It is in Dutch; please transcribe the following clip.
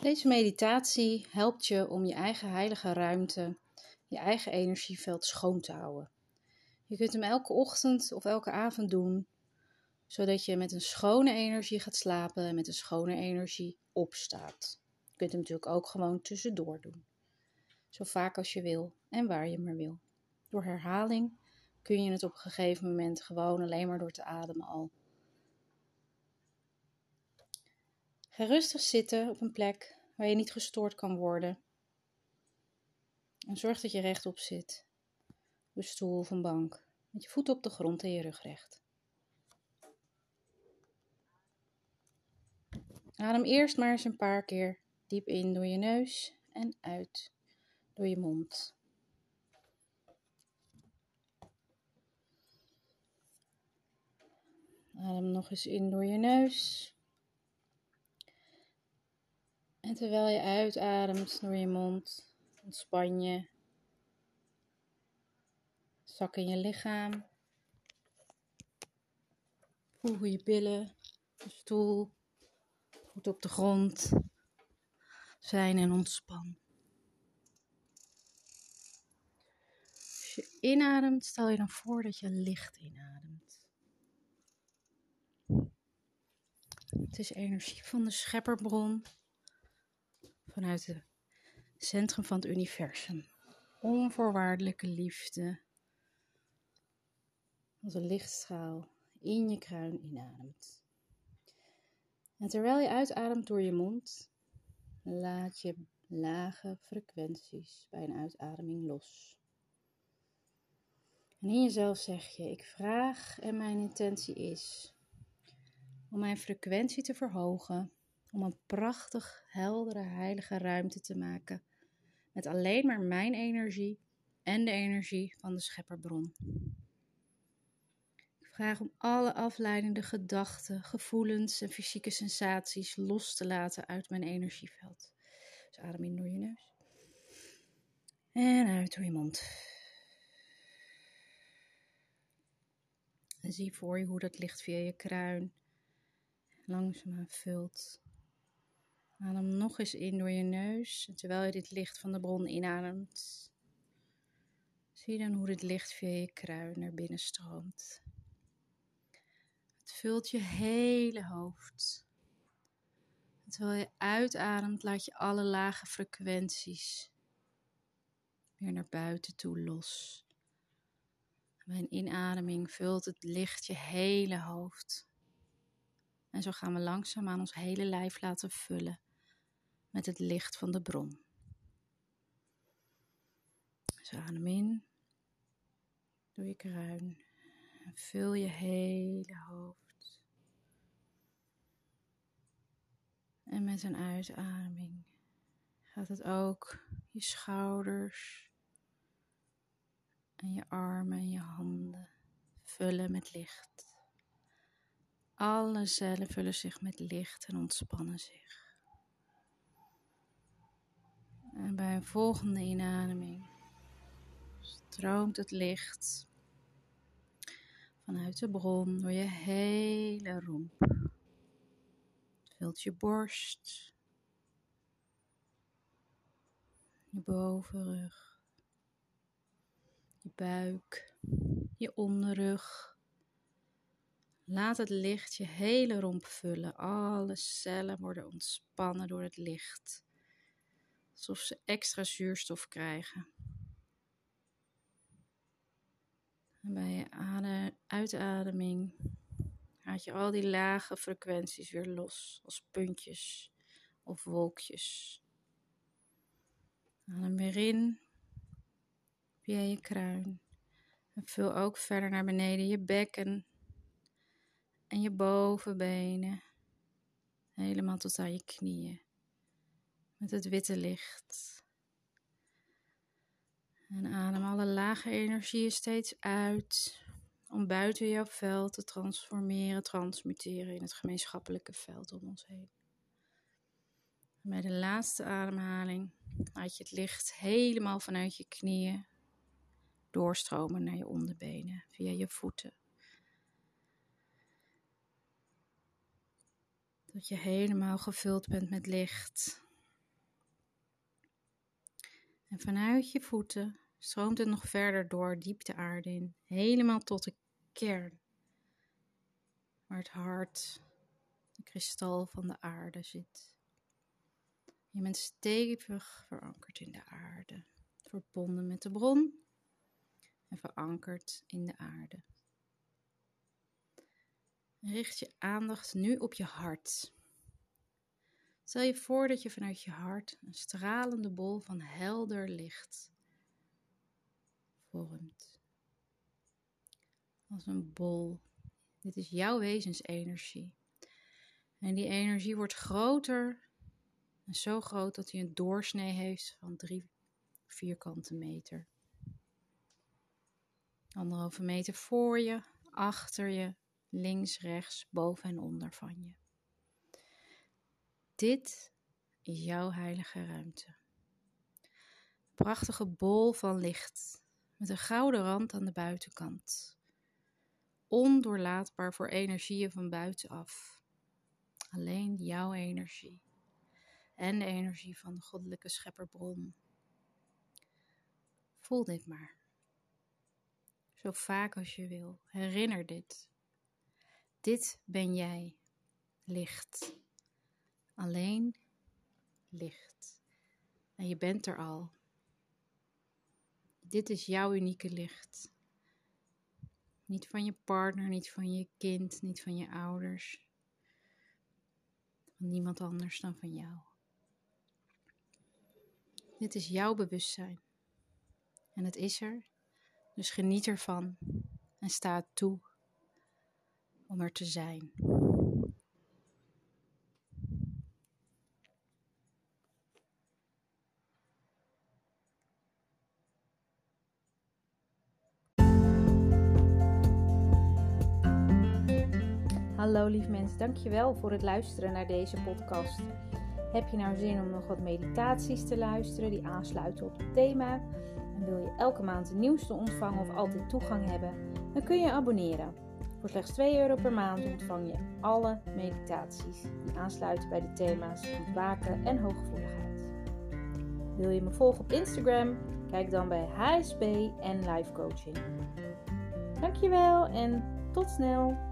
Deze meditatie helpt je om je eigen heilige ruimte, je eigen energieveld schoon te houden. Je kunt hem elke ochtend of elke avond doen, zodat je met een schone energie gaat slapen en met een schone energie opstaat. Je kunt hem natuurlijk ook gewoon tussendoor doen. Zo vaak als je wil en waar je maar wil. Door herhaling kun je het op een gegeven moment gewoon alleen maar door te ademen al. Rustig zitten op een plek waar je niet gestoord kan worden. En zorg dat je rechtop zit. Op een stoel of een bank. Met je voeten op de grond en je rug recht. Adem eerst maar eens een paar keer diep in door je neus en uit door je mond. Adem nog eens in door je neus. En terwijl je uitademt door je mond, ontspan je. Zak in je lichaam. Voel hoe je billen, de stoel, voet op de grond zijn en ontspan. Als je inademt, stel je dan voor dat je licht inademt. Het is energie van de schepperbron vanuit het centrum van het universum. Onvoorwaardelijke liefde. Als een lichtstraal in je kruin inademt. En terwijl je uitademt door je mond, laat je lage frequenties bij een uitademing los. En in jezelf zeg je: Ik vraag en mijn intentie is om mijn frequentie te verhogen om een prachtig, heldere, heilige ruimte te maken. Met alleen maar mijn energie en de energie van de schepperbron. Ik vraag om alle afleidende gedachten, gevoelens en fysieke sensaties los te laten uit mijn energieveld. Dus adem in door je neus. En uit door je mond. En zie voor je hoe dat licht via je kruin langzaamaan vult Adem nog eens in door je neus. En terwijl je dit licht van de bron inademt, zie dan hoe dit licht via je kruin naar binnen stroomt. Het vult je hele hoofd. Terwijl je uitademt, laat je alle lage frequenties weer naar buiten toe los. Bij een inademing vult het licht je hele hoofd. En zo gaan we langzaam aan ons hele lijf laten vullen met het licht van de bron. Dus adem in door je kruin en vul je hele hoofd. En met een uitademing gaat het ook je schouders en je armen en je handen vullen met licht. Alle cellen vullen zich met licht en ontspannen zich. En bij een volgende inademing stroomt het licht vanuit de bron door je hele romp. Vult je borst, je bovenrug, je buik, je onderrug. Laat het licht je hele romp vullen. Alle cellen worden ontspannen door het licht alsof ze extra zuurstof krijgen. En bij je adem, uitademing haat je al die lage frequenties weer los, als puntjes of wolkjes. Adem weer in via je kruin. En vul ook verder naar beneden je bekken en je bovenbenen. Helemaal tot aan je knieën met het witte licht. En adem alle lage energieën steeds uit om buiten jouw veld te transformeren, transmuteren in het gemeenschappelijke veld om ons heen. En bij de laatste ademhaling laat je het licht helemaal vanuit je knieën doorstromen naar je onderbenen, via je voeten. Dat je helemaal gevuld bent met licht En vanuit je voeten stroomt het nog verder door diep de aarde in, helemaal tot de kern, waar het hart, de kristal van de aarde zit. Je bent stevig verankerd in de aarde, verbonden met de bron en verankerd in de aarde. Richt je aandacht nu op je hart. Stel je voor dat je vanuit je hart een stralende bol van helder licht vormt. Als een bol. Dit is jouw wezensenergie. En die energie wordt groter en zo groot dat hij een doorsnee heeft van drie vierkante meter. Anderhalve meter voor je, achter je, links, rechts, boven en onder van je. Dit is jouw heilige ruimte. Prachtige bol van licht met een gouden rand aan de buitenkant. Ondoorlaatbaar voor energieën van buitenaf. Alleen jouw energie en de energie van de goddelijke schepperbron. Voel dit maar. Zo vaak als je wil. Herinner dit. Dit ben jij. Licht. Alleen licht. En je bent er al. Dit is jouw unieke licht. Niet van je partner, niet van je kind, niet van je ouders. Van niemand anders dan van jou. Dit is jouw bewustzijn. En het is er. Dus geniet ervan en sta toe om er te zijn. Hallo lief mens, dankjewel voor het luisteren naar deze podcast. Heb je nou zin om nog wat meditaties te luisteren die aansluiten op het thema? En wil je elke maand de nieuwste ontvangen of altijd toegang hebben? Dan kun je abonneren. Voor slechts 2 euro per maand ontvang je alle meditaties die aansluiten bij de thema's ontwaken en hooggevoeligheid. Wil je me volgen op Instagram? Kijk dan bij HSP en Life Coaching. Dankjewel en tot snel!